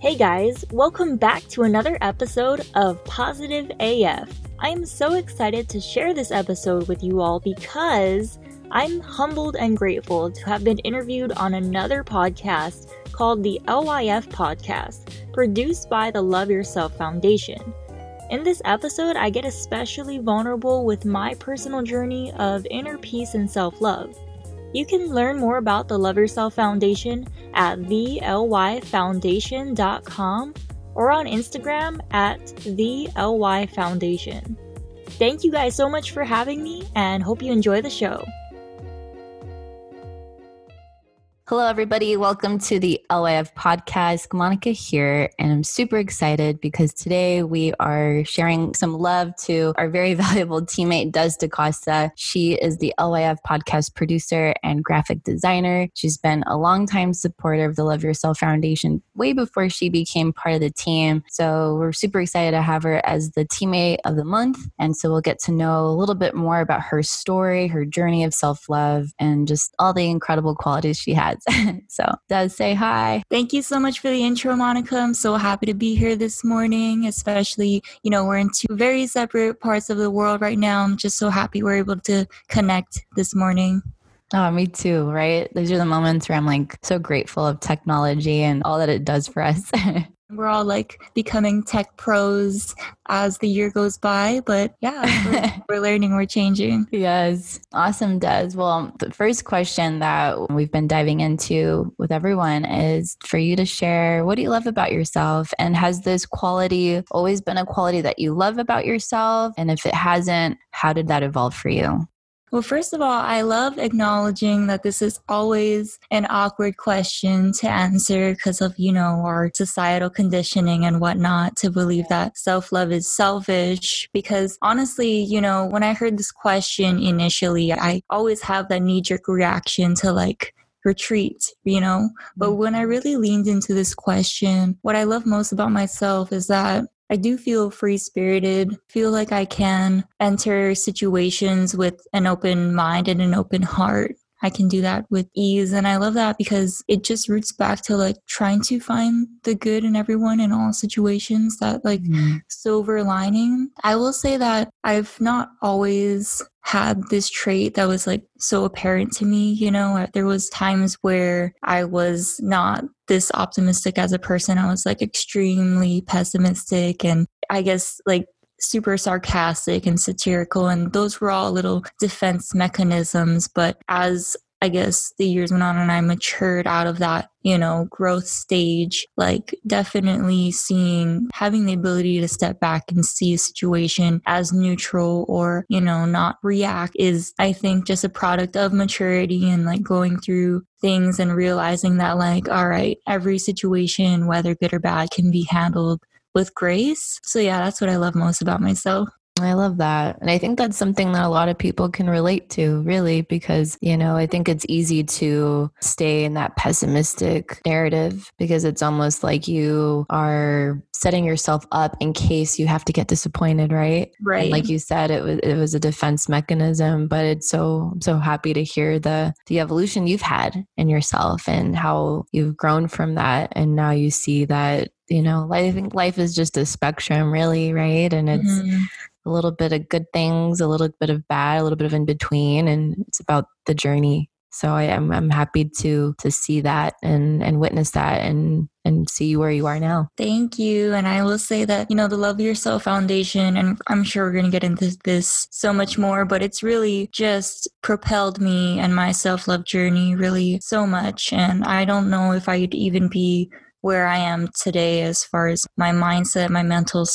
Hey guys, welcome back to another episode of Positive AF. I am so excited to share this episode with you all because I'm humbled and grateful to have been interviewed on another podcast called the LYF Podcast, produced by the Love Yourself Foundation. In this episode, I get especially vulnerable with my personal journey of inner peace and self love. You can learn more about the Love Yourself Foundation at thelyfoundation.com or on Instagram at thelyfoundation. Thank you guys so much for having me and hope you enjoy the show. Hello, everybody. Welcome to the LYF podcast. Monica here, and I'm super excited because today we are sharing some love to our very valuable teammate, Des DaCosta. She is the LYF podcast producer and graphic designer. She's been a longtime supporter of the Love Yourself Foundation way before she became part of the team. So we're super excited to have her as the teammate of the month. And so we'll get to know a little bit more about her story, her journey of self love, and just all the incredible qualities she has. so, Des say hi. Thank you so much for the intro, Monica. I'm so happy to be here this morning, especially, you know, we're in two very separate parts of the world right now. I'm just so happy we're able to connect this morning. Oh, me too, right? These are the moments where I'm like so grateful of technology and all that it does for us. We're all like becoming tech pros as the year goes by, but yeah, we're, we're learning, we're changing. Yes. Awesome, Des. Well, the first question that we've been diving into with everyone is for you to share what do you love about yourself? And has this quality always been a quality that you love about yourself? And if it hasn't, how did that evolve for you? Well, first of all, I love acknowledging that this is always an awkward question to answer because of, you know, our societal conditioning and whatnot to believe that self love is selfish. Because honestly, you know, when I heard this question initially, I always have that knee jerk reaction to like, retreat, you know? But mm. when I really leaned into this question, what I love most about myself is that I do feel free spirited, feel like I can enter situations with an open mind and an open heart. I can do that with ease. And I love that because it just roots back to like trying to find the good in everyone in all situations, that like mm-hmm. silver lining. I will say that I've not always had this trait that was like so apparent to me you know there was times where i was not this optimistic as a person. I was like extremely pessimistic and i guess like super sarcastic and satirical and those were all little defense mechanisms. But as I guess the years went on and I matured out of that, you know, growth stage, like definitely seeing, having the ability to step back and see a situation as neutral or, you know, not react is, I think, just a product of maturity and like going through things and realizing that, like, all right, every situation, whether good or bad, can be handled with grace. So, yeah, that's what I love most about myself. I love that. And I think that's something that a lot of people can relate to, really, because, you know, I think it's easy to stay in that pessimistic narrative because it's almost like you are setting yourself up in case you have to get disappointed, right? Right. And like you said, it was it was a defense mechanism, but it's so I'm so happy to hear the the evolution you've had in yourself and how you've grown from that and now you see that you know i think life is just a spectrum really right and it's mm-hmm a little bit of good things, a little bit of bad, a little bit of in between, and it's about the journey. So I am I'm happy to to see that and and witness that and and see where you are now. Thank you. And I will say that, you know, the Love Yourself Foundation, and I'm sure we're going to get into this so much more, but it's really just propelled me and my self love journey really so much. And I don't know if I'd even be where I am today as far as my mindset, my mental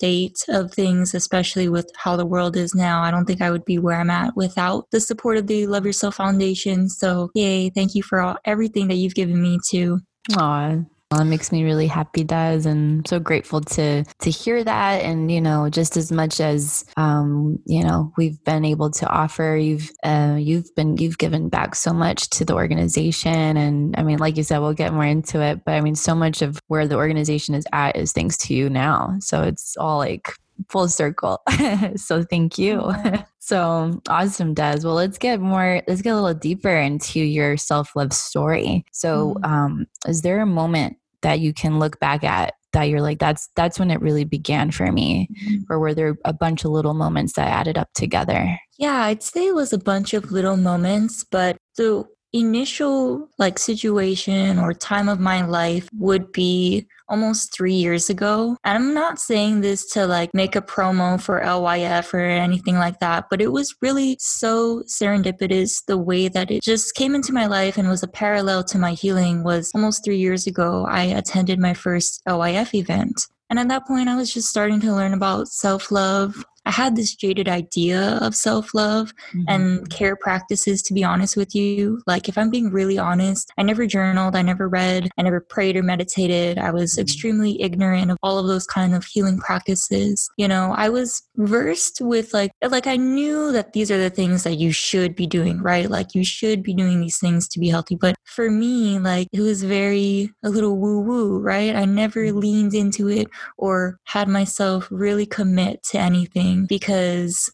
state of things, especially with how the world is now. I don't think I would be where I'm at without the support of the Love Yourself Foundation. So, yay, thank you for all, everything that you've given me too. Aw, well, it makes me really happy, Des, and so grateful to to hear that. And you know, just as much as um, you know, we've been able to offer, you've uh, you've been you've given back so much to the organization. And I mean, like you said, we'll get more into it. But I mean, so much of where the organization is at is thanks to you now. So it's all like full circle. so thank you. so awesome, Des. Well, let's get more, let's get a little deeper into your self love story. So, mm-hmm. um, is there a moment that you can look back at that you're like that's that's when it really began for me mm-hmm. or were there a bunch of little moments that added up together yeah i'd say it was a bunch of little moments but the initial like situation or time of my life would be almost three years ago. And I'm not saying this to like make a promo for LYF or anything like that, but it was really so serendipitous the way that it just came into my life and was a parallel to my healing was almost three years ago. I attended my first LYF event. And at that point, I was just starting to learn about self love, I had this jaded idea of self love mm-hmm. and care practices, to be honest with you. Like, if I'm being really honest, I never journaled, I never read, I never prayed or meditated. I was mm-hmm. extremely ignorant of all of those kind of healing practices. You know, I was versed with like, like I knew that these are the things that you should be doing, right? Like, you should be doing these things to be healthy. But for me, like, it was very a little woo woo, right? I never mm-hmm. leaned into it or had myself really commit to anything because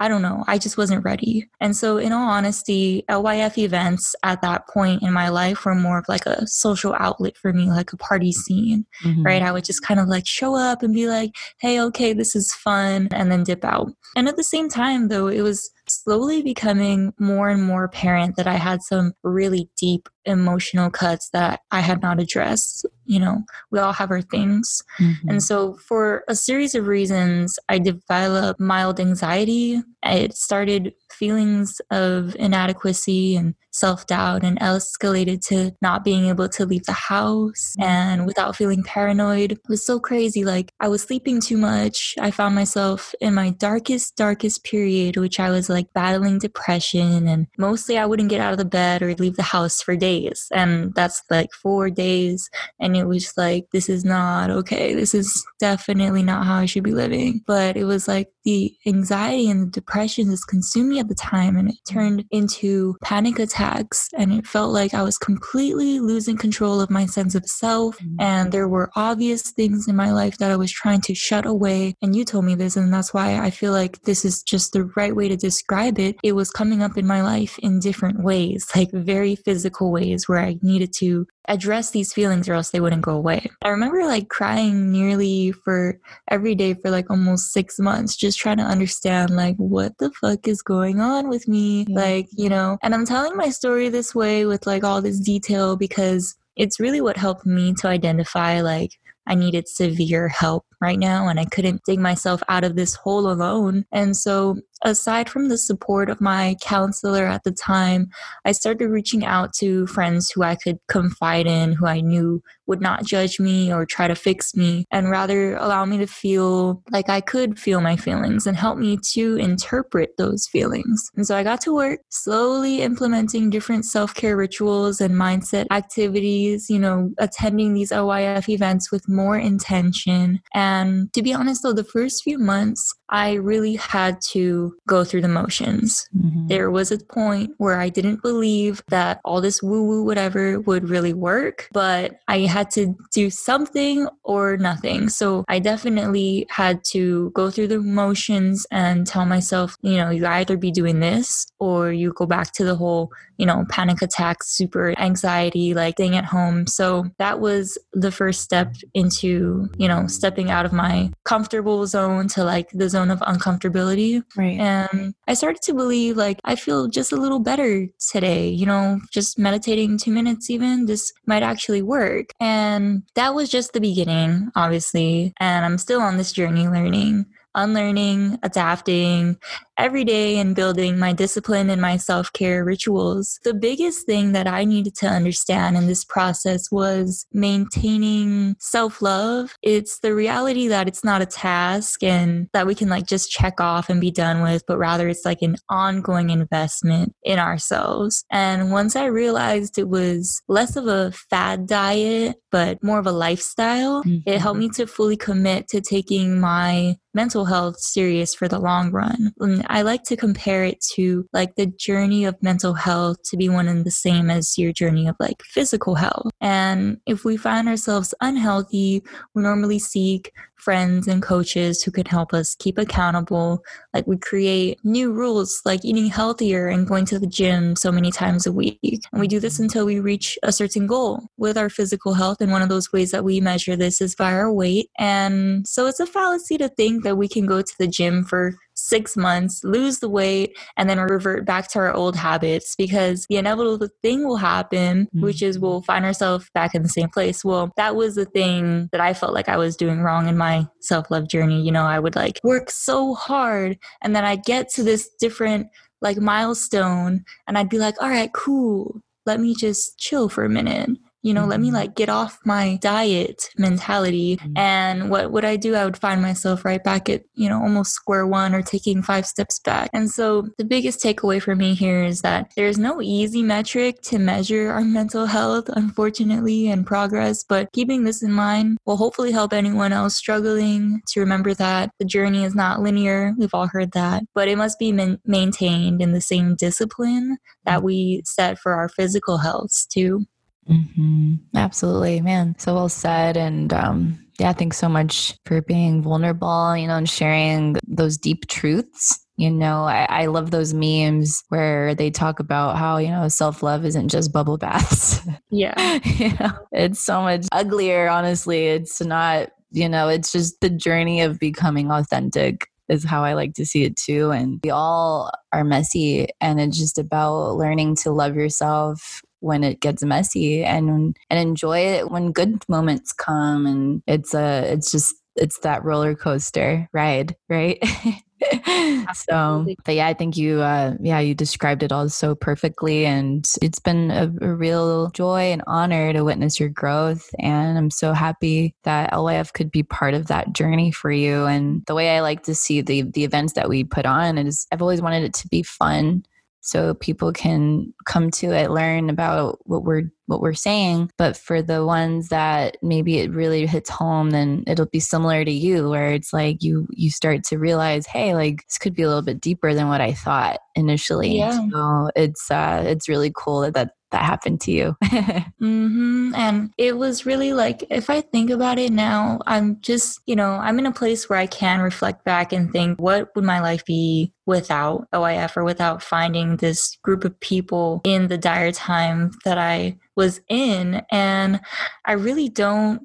I don't know, I just wasn't ready. And so, in all honesty, LYF events at that point in my life were more of like a social outlet for me, like a party scene, mm-hmm. right? I would just kind of like show up and be like, hey, okay, this is fun, and then dip out. And at the same time, though, it was slowly becoming more and more apparent that I had some really deep emotional cuts that I had not addressed. You know, we all have our things. Mm-hmm. And so, for a series of reasons, I developed mild anxiety. It started feelings of inadequacy and self doubt and escalated to not being able to leave the house and without feeling paranoid. It was so crazy. Like, I was sleeping too much. I found myself in my darkest, darkest period, which I was like battling depression. And mostly I wouldn't get out of the bed or leave the house for days. And that's like four days. And it was like, this is not okay. This is definitely not how I should be living. But it was like the anxiety and the depression just consumed me at the time. And it turned into panic attacks. And it felt like I was completely losing control of my sense of self. Mm-hmm. And there were obvious things in my life that I was trying to shut away. And you told me this. And that's why I feel like this is just the right way to describe it. It was coming up in my life in different ways, like very physical ways where I needed to address these feelings or else they wouldn't go away. I remember like crying nearly for every day for like almost six months, just trying to understand like what the fuck is going on with me. Mm-hmm. Like, you know, and I'm telling my story this way with like all this detail because it's really what helped me to identify like I needed severe help right now and I couldn't dig myself out of this hole alone. And so aside from the support of my counselor at the time, I started reaching out to friends who I could confide in, who I knew would not judge me or try to fix me, and rather allow me to feel like I could feel my feelings and help me to interpret those feelings. And so I got to work slowly implementing different self care rituals and mindset activities, you know, attending these LYF events with more intention. And to be honest, though, the first few months, I really had to go through the motions. Mm-hmm. There was a point where I didn't believe that all this woo woo whatever would really work, but I had to do something or nothing. So I definitely had to go through the motions and tell myself, you know, you either be doing this or you go back to the whole, you know, panic attacks, super anxiety, like staying at home. So that was the first step into, you know, stepping out of my comfortable zone to like the zone of uncomfortability. Right. And I started to believe like I feel just a little better today, you know, just meditating two minutes even, this might actually work. And that was just the beginning, obviously. And I'm still on this journey learning unlearning, adapting every day and building my discipline and my self care rituals. The biggest thing that I needed to understand in this process was maintaining self love. It's the reality that it's not a task and that we can like just check off and be done with, but rather it's like an ongoing investment in ourselves. And once I realized it was less of a fad diet, but more of a lifestyle, mm-hmm. it helped me to fully commit to taking my mental health serious for the long run. I like to compare it to like the journey of mental health to be one and the same as your journey of like physical health. And if we find ourselves unhealthy, we normally seek friends and coaches who can help us keep accountable. Like we create new rules like eating healthier and going to the gym so many times a week. And we do this until we reach a certain goal with our physical health. And one of those ways that we measure this is by our weight. And so it's a fallacy to think that we can go to the gym for six months, lose the weight, and then revert back to our old habits because the inevitable thing will happen, mm-hmm. which is we'll find ourselves back in the same place. Well, that was the thing that I felt like I was doing wrong in my self love journey. You know, I would like work so hard and then I'd get to this different like milestone and I'd be like, all right, cool. Let me just chill for a minute you know, mm-hmm. let me mm-hmm. like get off my diet mentality. Mm-hmm. And what would I do? I would find myself right back at, you know, almost square one or taking five steps back. And so the biggest takeaway for me here is that there's no easy metric to measure our mental health, unfortunately, and progress. But keeping this in mind will hopefully help anyone else struggling to remember that the journey is not linear. We've all heard that, but it must be man- maintained in the same discipline that mm-hmm. we set for our physical health too. Mm-hmm. Absolutely, man. So well said. And um, yeah, thanks so much for being vulnerable, you know, and sharing those deep truths. You know, I, I love those memes where they talk about how, you know, self love isn't just bubble baths. Yeah. you know, it's so much uglier, honestly. It's not, you know, it's just the journey of becoming authentic is how I like to see it too. And we all are messy, and it's just about learning to love yourself when it gets messy and and enjoy it when good moments come and it's a it's just it's that roller coaster ride right? So but yeah i think you uh yeah you described it all so perfectly and it's been a, a, real joy and honor to witness your growth and i'm so happy that lyf could be part of that journey for you. And the way i like to see the the events that we put on is i've always wanted it to be fun so people can come to it learn about what we're what we're saying but for the ones that maybe it really hits home then it'll be similar to you where it's like you you start to realize hey like this could be a little bit deeper than what i thought initially yeah. so it's uh it's really cool that that that happened to you. mm-hmm. And it was really like, if I think about it now, I'm just, you know, I'm in a place where I can reflect back and think, what would my life be without LYF or without finding this group of people in the dire time that I was in? And I really don't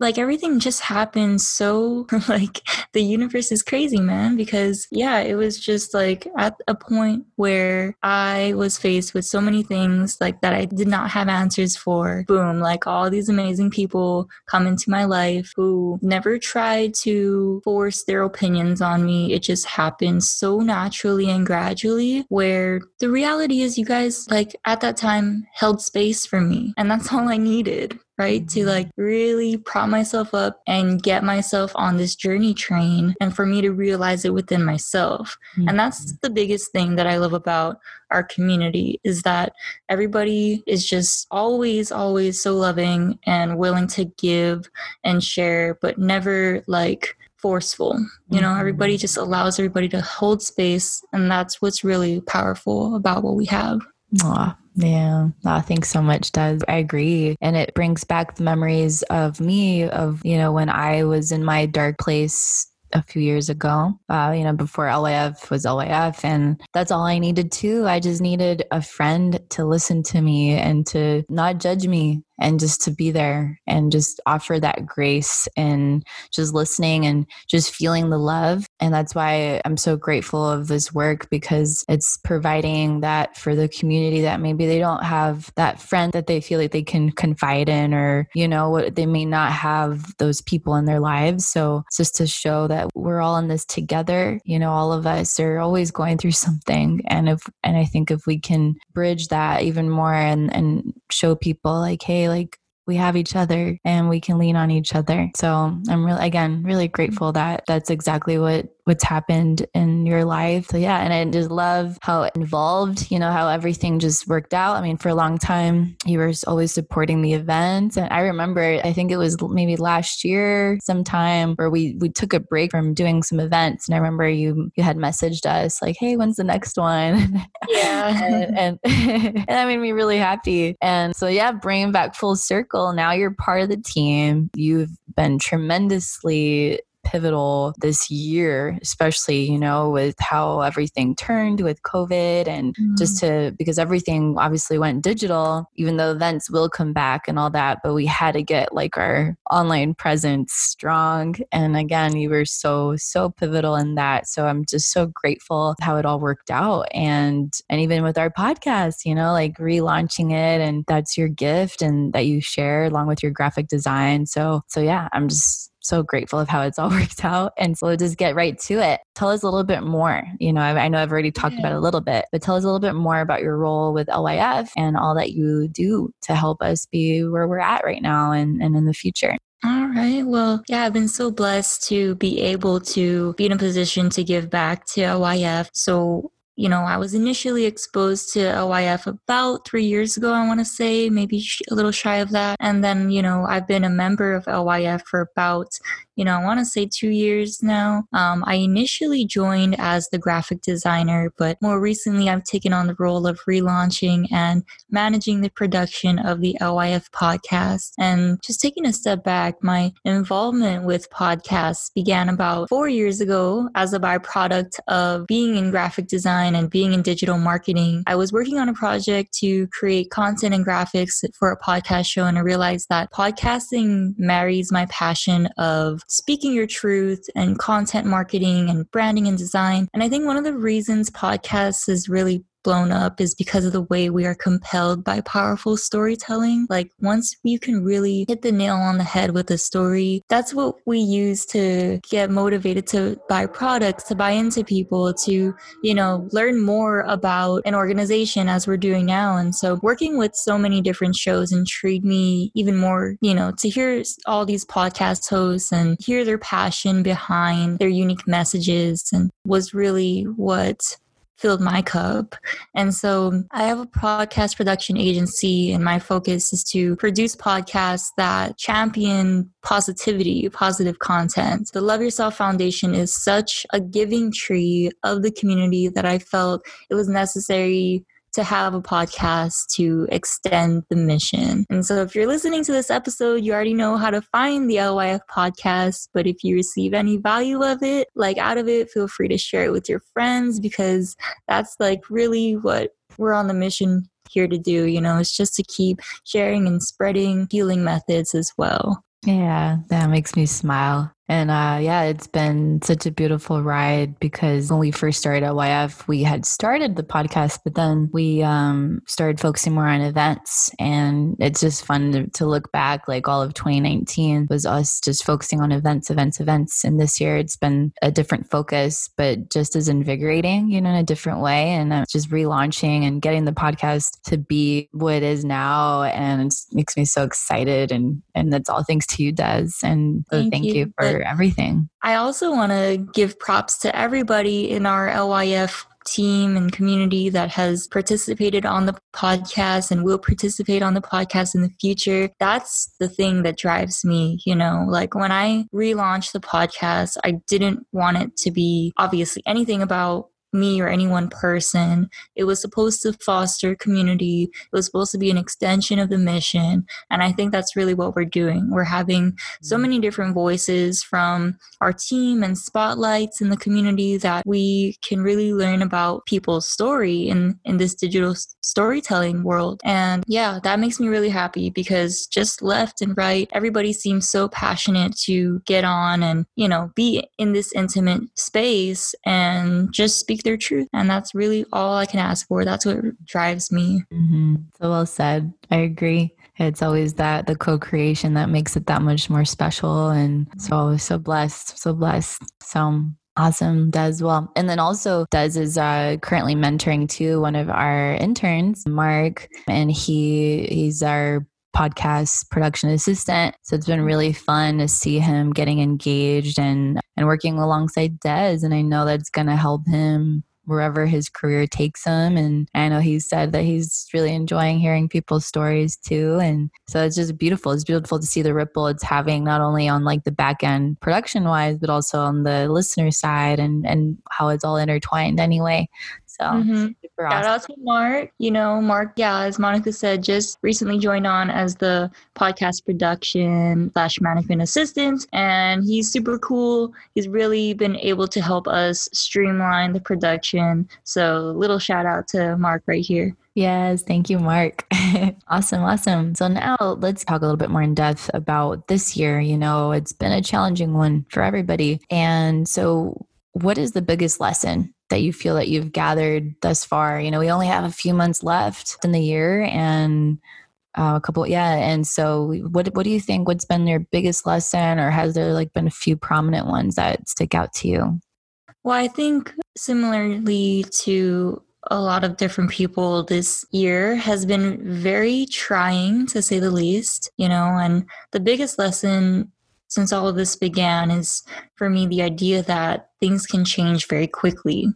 like everything just happened so like the universe is crazy man because yeah it was just like at a point where i was faced with so many things like that i did not have answers for. Boom like all these amazing people come into my life who never tried to force their opinions on me. It just happened so naturally and gradually where the reality is you guys like at that time held space for me and that's all i needed right? To mm-hmm. like really prop myself up and get myself on this journey train and for me to realize it within myself. Mm-hmm. And that's mm-hmm. the biggest thing that I love about our community is that everybody is just always, always so loving and willing to give and share, but never like forceful. You know, everybody mm-hmm. just allows everybody to hold space. And that's what's really powerful about what we have. Aww. Yeah. Oh, thanks so much, Des. I agree. And it brings back the memories of me of, you know, when I was in my dark place a few years ago, uh, you know, before LYF was LYF. And that's all I needed too. I just needed a friend to listen to me and to not judge me and just to be there and just offer that grace and just listening and just feeling the love. And that's why I'm so grateful of this work because it's providing that for the community that maybe they don't have that friend that they feel like they can confide in or, you know, they may not have those people in their lives. So just to show that we're all in this together, you know, all of us are always going through something. And if, and I think if we can bridge that even more and, and show people like, hey, like we have each other and we can lean on each other. So I'm really, again, really mm-hmm. grateful that that's exactly what what's happened in your life. So yeah, and I just love how involved, you know, how everything just worked out. I mean, for a long time, you were always supporting the event. And I remember, I think it was maybe last year sometime where we, we took a break from doing some events. And I remember you, you had messaged us like, Hey, when's the next one? Yeah. and, and, and that made me really happy. And so, yeah, bringing back full circle. Now you're part of the team. You've been tremendously pivotal this year, especially, you know, with how everything turned with COVID and mm just to, because everything obviously went digital, even though events will come back and all that, but we had to get like our online presence strong. And again, you were so, so pivotal in that. So I'm just so grateful how it all worked out. And, and even with our podcast, you know, like relaunching it and that's your gift and that you share along with your graphic design. So, so yeah, I'm just so grateful of how it's all worked out. And so just get right to it. Tell us a little bit more. You know, I, I know I've already talked yeah. about mm-hmm. it a little bit, but tell us a little bit more about your role with LYF and all that you do to help us be where we're at right now and, and in the future. All right. Well, yeah, I've been so blessed to be able to be in a position to give back to LYF. So you know, I was initially exposed to LYF about three years ago, I want to say, maybe a little shy of that. And then, you know, I've been a member of LYF for about you know, I want to say two years now. Um, I initially joined as the graphic designer, but more recently I've taken on the role of relaunching and managing the production of the LYF podcast. And just taking a step back, my involvement with podcasts began about four years ago as a byproduct of being in graphic design and being in digital marketing. I was working on a project to create content and graphics for a podcast show, and I realized that podcasting marries my passion of speaking your truth and content marketing and branding and design. And I think one of the reasons podcasts is really blown up is because of the way we are compelled by powerful storytelling. Like once you can really hit the nail on the head with a story, that's what we use to get motivated to buy products, to buy into people, to, you know, learn more about an organization as we're doing now. And so working with so many different shows intrigued me even more, you know, to hear all these podcast hosts and hear their passion behind their unique messages and was really what filled my cup. And so I have a podcast production agency, and my focus is to produce podcasts that champion positivity, positive content. The Love Yourself Foundation is such a giving tree of the community that I felt it was necessary to have a podcast to extend the mission. And so if you're listening to this episode, you already know how to find the LYF podcast. But if you receive any value of it, like out of it, feel free to share it with your friends because that's like really what we're on the mission here to do. You know, it's just to keep sharing and spreading healing methods as well. Yeah, that makes me smile. And uh, yeah, it's been such a beautiful ride because when we first started at YF, we had started the podcast, but then we um, started focusing more on events. And it's just fun to, to, look back. Like all of 2019 was us just focusing on events, events, events. And this year it's been a different focus, but just as invigorating, you know, in a different way. And uh, just relaunching and getting the podcast to be what it is now. And it makes me so excited. And, and that's all thanks to you, Des. And so thank, thank you. you for everything. I also want to give props to everybody in our LYF team and community that has participated on the podcast and will participate on the podcast in the future. That's the thing that drives me, you know, like when I relaunched the podcast, I didn't want it to be obviously anything about me or any one person. It was supposed to foster community. It was supposed to be an extension of the mission. And I think that's really what we're doing. We're having so mm-hmm. many different voices from our team and spotlights in the community that we can really learn about people's story in, in this digital storytelling world. And yeah, that makes me really happy because just left and right, everybody seems so passionate to get on and, you know, be in this intimate space and just speak their truth. And that's really all I can ask for. That's what drives me. Mm-hmm. So well said. I agree. It's always that the co creation that makes it that much more special. And so, so blessed, so blessed. So Awesome, Des. Well, and then also Des is uh, currently mentoring too one of our interns, Mark, and he he's our podcast production assistant. So it's been really fun to see him getting engaged and and working alongside Des. And I know that's going to help him wherever his career takes him. And I know he said that he's really enjoying hearing people's stories too. And so it's just beautiful. It's beautiful to see the ripple it's having not only on like the back end production wise, but also on the listener side and, and how it's all intertwined anyway. So mm-hmm. super awesome. Shout out to Mark. You know, Mark, yeah, as Monica said, just recently joined on as the podcast production slash management assistant. And he's super cool. He's really been able to help us streamline the production. So little shout out to Mark right here. Yes, thank you, Mark. awesome, awesome. So now let's talk a little bit more in depth about this year. You know, it's been a challenging one for everybody. And so, what is the biggest lesson that you feel that you've gathered thus far? You know, we only have a few months left in the year and uh, a couple, yeah. And so, what what do you think? What's been your biggest lesson, or has there like been a few prominent ones that stick out to you? Well, I think similarly to a lot of different people this year has been very trying to say the least, you know, and the biggest lesson since all of this began is for me the idea that things can change very quickly.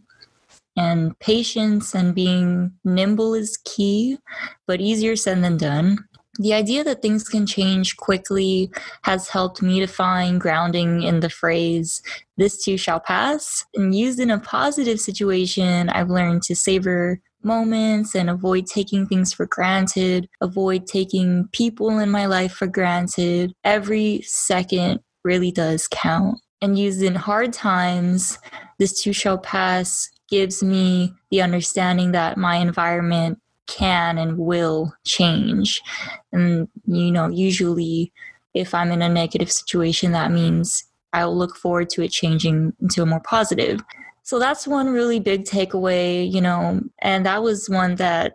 And patience and being nimble is key, but easier said than done. The idea that things can change quickly has helped me to find grounding in the phrase, this too shall pass. And used in a positive situation, I've learned to savor moments and avoid taking things for granted, avoid taking people in my life for granted. Every second really does count. And used in hard times, this too shall pass gives me the understanding that my environment can and will change. And, you know, usually if I'm in a negative situation, that means I'll look forward to it changing into a more positive. So that's one really big takeaway, you know, and that was one that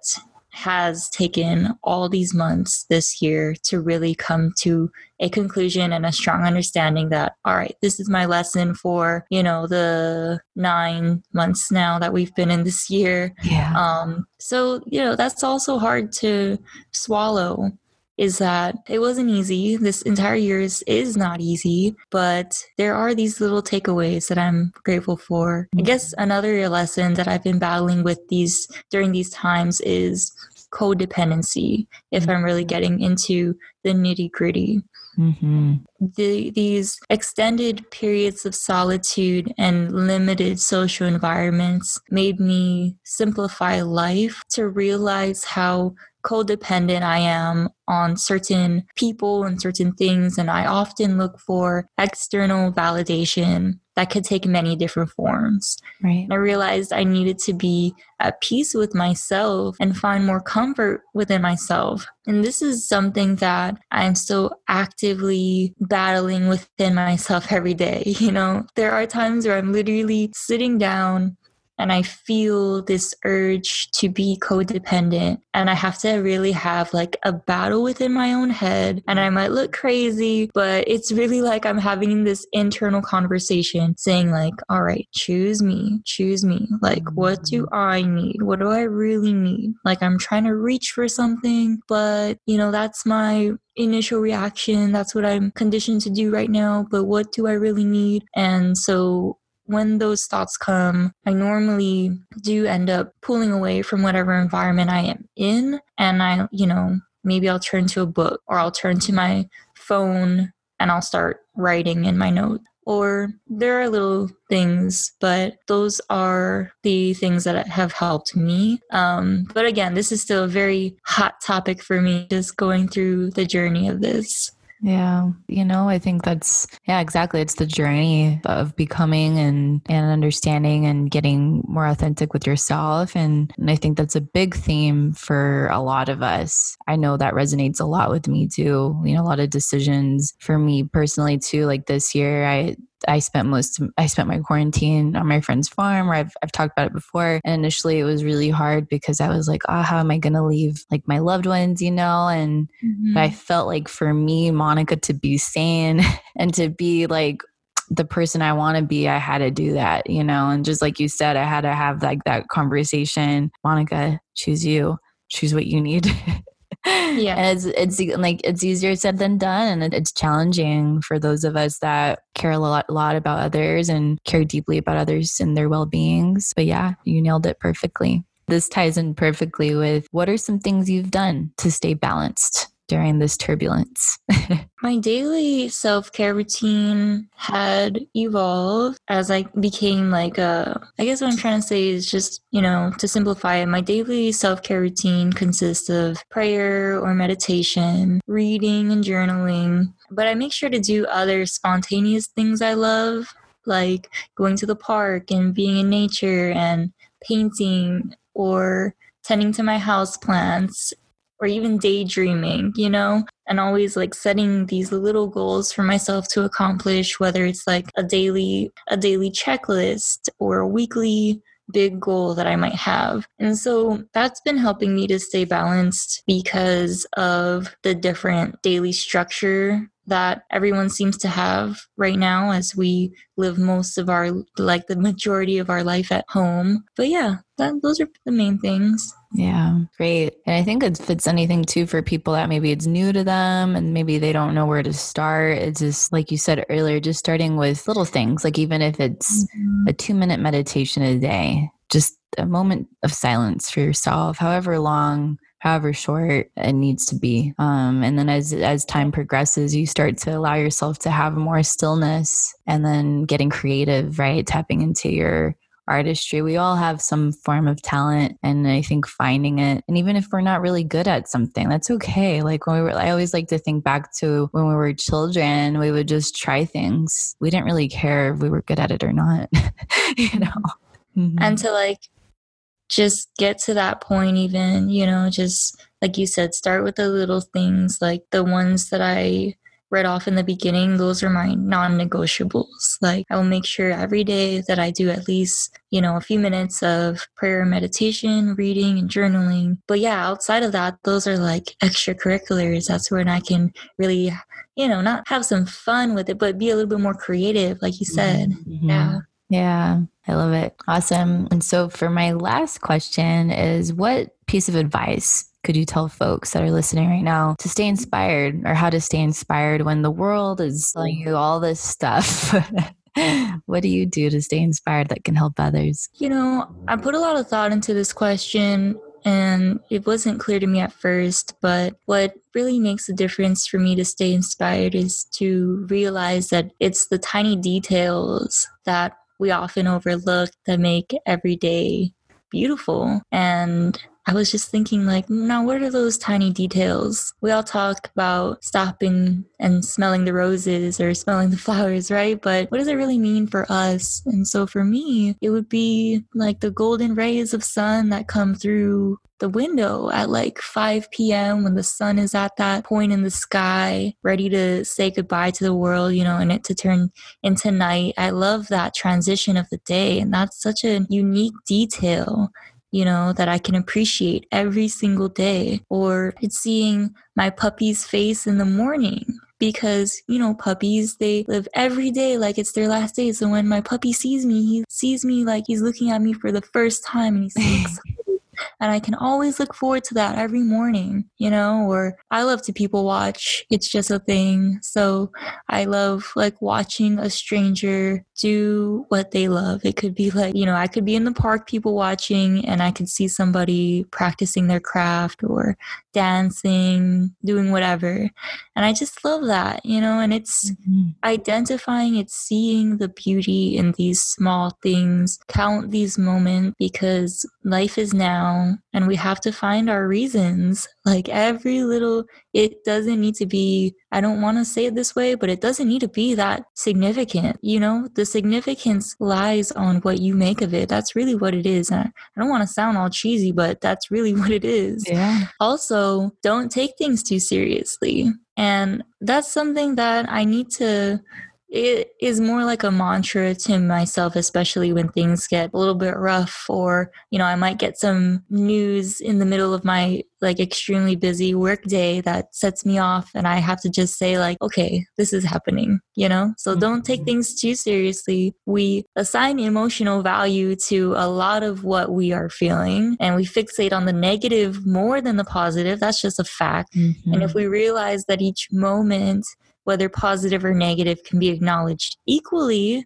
has taken all these months this year to really come to a conclusion and a strong understanding that all right this is my lesson for you know the nine months now that we've been in this year. Yeah. Um so you know that's also hard to swallow is that it wasn't easy. This entire year is, is not easy, but there are these little takeaways that I'm grateful for. I mm-hmm. guess another lesson that I've been battling with these during these times is codependency, if mm-hmm. I'm really getting into the nitty gritty. Mm-hmm. The, these extended periods of solitude and limited social environments made me simplify life to realize how codependent I am on certain people and certain things. And I often look for external validation that could take many different forms. Right. And I realized I needed to be at peace with myself and find more comfort within myself. And this is something that I'm still actively battling within myself every day. You know, there are times where I'm literally sitting down and I feel this urge to be codependent. And I have to really have like a battle within my own head. And I might look crazy, but it's really like I'm having this internal conversation saying, like, all right, choose me, choose me. Like, what do mm. I need? What do I really need? Like, I'm trying to reach for something, but you know, that's my initial reaction. That's what I'm conditioned to do right now. But what do I really need? And so when those thoughts come, I normally do end up pulling away from whatever environment I am in. And I, you know, maybe I'll turn to a book or I'll turn to my phone and I'll start writing in my note. Or there are little things, but those are the things that have helped me. Um, but again, this is still a very hot topic for me, just going through the journey of this. Yeah. You know, I think that's, yeah, exactly. It's the journey of becoming and, and understanding and getting more authentic with yourself. And, and I think that's a big theme for a lot of us. I know that resonates a lot with me too. You know, a lot of decisions for me personally too. Like this year, I, I spent most I spent my quarantine on my friend's farm where I've I've talked about it before. And initially it was really hard because I was like, oh, how am I gonna leave like my loved ones, you know? And mm-hmm. I felt like for me, Monica, to be sane and to be like the person I want to be, I had to do that, you know? And just like you said, I had to have like that conversation. Monica, choose you, choose what you need. yeah. And it's it's like it's easier said than done and it's challenging for those of us that care a lot, lot about others and care deeply about others and their well-beings. But yeah you nailed it perfectly. This ties in perfectly with what are some things you've done to stay balanced during this turbulence? My daily self care routine had evolved as I became like a. I guess what I'm trying to say is just, you know, to simplify it, my daily self care routine consists of prayer or meditation, reading and journaling, but I make sure to do other spontaneous things I love, like going to the park and being in nature and painting or tending to my house plants or even daydreaming, you know, and always like setting these little goals for myself to accomplish, whether it's like a daily a daily checklist or a weekly big goal that I might have. And so that's been helping me to stay balanced because of the different daily structure that everyone seems to have right now as we live most of our like the majority of our life at home. But yeah, that those are the main things. Yeah, great. And I think if it's anything too for people that maybe it's new to them and maybe they don't know where to start, it's just like you said earlier, just starting with little things, like even if it's mm-hmm. a two minute meditation a day, just a moment of silence for yourself, however long however short it needs to be. Um, and then as as time progresses, you start to allow yourself to have more stillness, and then getting creative, right? Tapping into your artistry. We all have some form of talent, and I think finding it, and even if we're not really good at something, that's okay. Like when we were, I always like to think back to when we were children, we would just try things. We didn't really care if we were good at it or not, you know. Mm-hmm. And to like just get to that point even you know just like you said start with the little things like the ones that i read off in the beginning those are my non-negotiables. Like i will make sure every day that i do at least you know a few minutes of prayer and meditation reading and journaling. But yeah outside of that those are like extracurriculars. That's when i can really you know not have some fun with it but be a little bit more creative like you said. Mm-hmm. yeah yeah, I love it. Awesome. And so, for my last question, is what piece of advice could you tell folks that are listening right now to stay inspired or how to stay inspired when the world is telling mm. you all this stuff? what do you do to stay inspired that can help others? You know, I put a lot of thought into this question and it wasn't clear to me at first, but what really makes a difference for me to stay inspired is to realize that it's the tiny details that we often overlook that make every day beautiful. And I was just thinking, like, now what are those tiny details? We all talk about stopping and smelling the roses or smelling the flowers, right? But what does it really mean for us? And so for me, it would be like the golden rays of sun that come through the window at like 5 p.m. when the sun is at that point in the sky, ready to say goodbye to the world, you know, and it to turn into night. I love that transition of the day. And that's such a unique detail you know, that I can appreciate every single day. Or it's seeing my puppy's face in the morning because, you know, puppies, they live every day like it's their last day. So when my puppy sees me, he sees me like he's looking at me for the first time and he's excited and I can always look forward to that every morning, you know, or I love to people watch. It's just a thing. So I love like watching a stranger do what they love. It could be like, you know, I could be in the park people watching and I could see somebody practicing their craft or dancing, doing whatever. And I just love that, you know, and it's mm-hmm. identifying, it's seeing the beauty in these small things, count these moments because life is now and we have to find our reasons. Like every little, it doesn't need to be, I don't want to say it this way, but it doesn't need to be that significant. You know, the significance lies on what you make of it. That's really what it is. And I don't want to sound all cheesy, but that's really what it is. Yeah. Also, don't take things too seriously. And that's something that I need to it is more like a mantra to myself, especially when things get a little bit rough, or, you know, I might get some news in the middle of my like extremely busy work day that sets me off, and I have to just say, like, okay, this is happening, you know? So mm-hmm. don't take things too seriously. We assign emotional value to a lot of what we are feeling, and we fixate on the negative more than the positive. That's just a fact. Mm-hmm. And if we realize that each moment whether positive or negative, can be acknowledged equally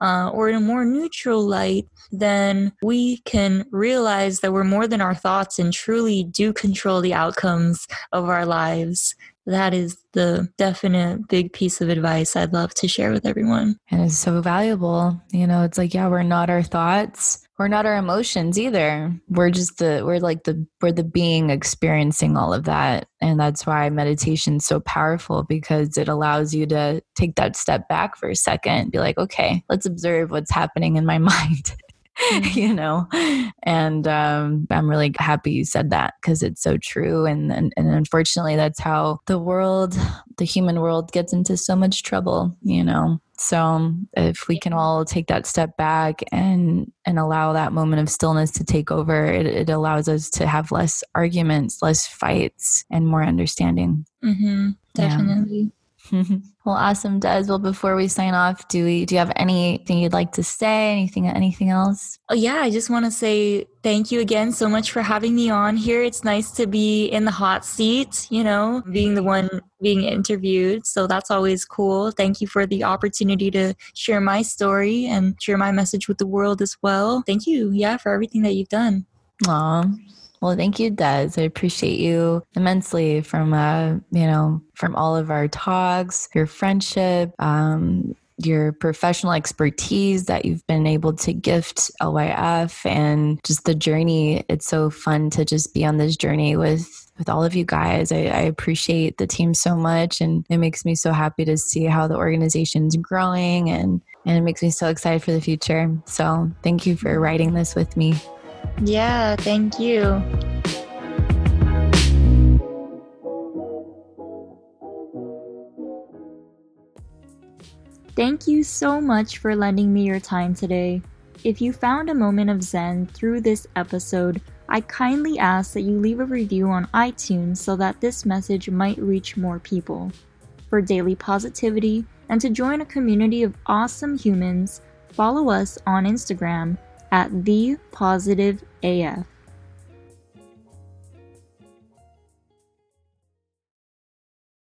uh, or in a more neutral light, then we can realize that we're more than our thoughts and truly do control the outcomes of our lives. That is the definite big piece of advice I'd love to share with everyone. And it's so valuable. You know, it's like, yeah, we're not our thoughts we're not our emotions either we're just the we're like the we're the being experiencing all of that and that's why meditation's so powerful because it allows you to take that step back for a second be like okay let's observe what's happening in my mind. you know and um, i'm really happy you said that because it's so true and, and and unfortunately that's how the world the human world gets into so much trouble you know so if we can all take that step back and and allow that moment of stillness to take over, it, it allows us to have less arguments, less fights, and more understanding. Mm-hmm, definitely. Yeah. well, awesome, Des. Well, before we sign off, do we do you have anything you'd like to say? Anything anything else? Oh yeah, I just want to say thank you again so much for having me on here. It's nice to be in the hot seat, you know, being the one being interviewed. So that's always cool. Thank you for the opportunity to share my story and share my message with the world as well. Thank you, yeah, for everything that you've done. Aw, well, thank you, Des. I appreciate you immensely from, uh, you know, from all of our talks, your friendship, um, your professional expertise that you've been able to gift LYF and just the journey. It's so fun to just be on this journey with with all of you guys. I, I, appreciate the team so much and it makes me so happy to see how the organization's growing and and it makes me so excited for the future. So thank you for writing this with me. Yeah, thank you. Thank you so much for lending me your time today. If you found a moment of Zen through this episode, I kindly ask that you leave a review on iTunes so that this message might reach more people. For daily positivity and to join a community of awesome humans, follow us on Instagram at the positive AF.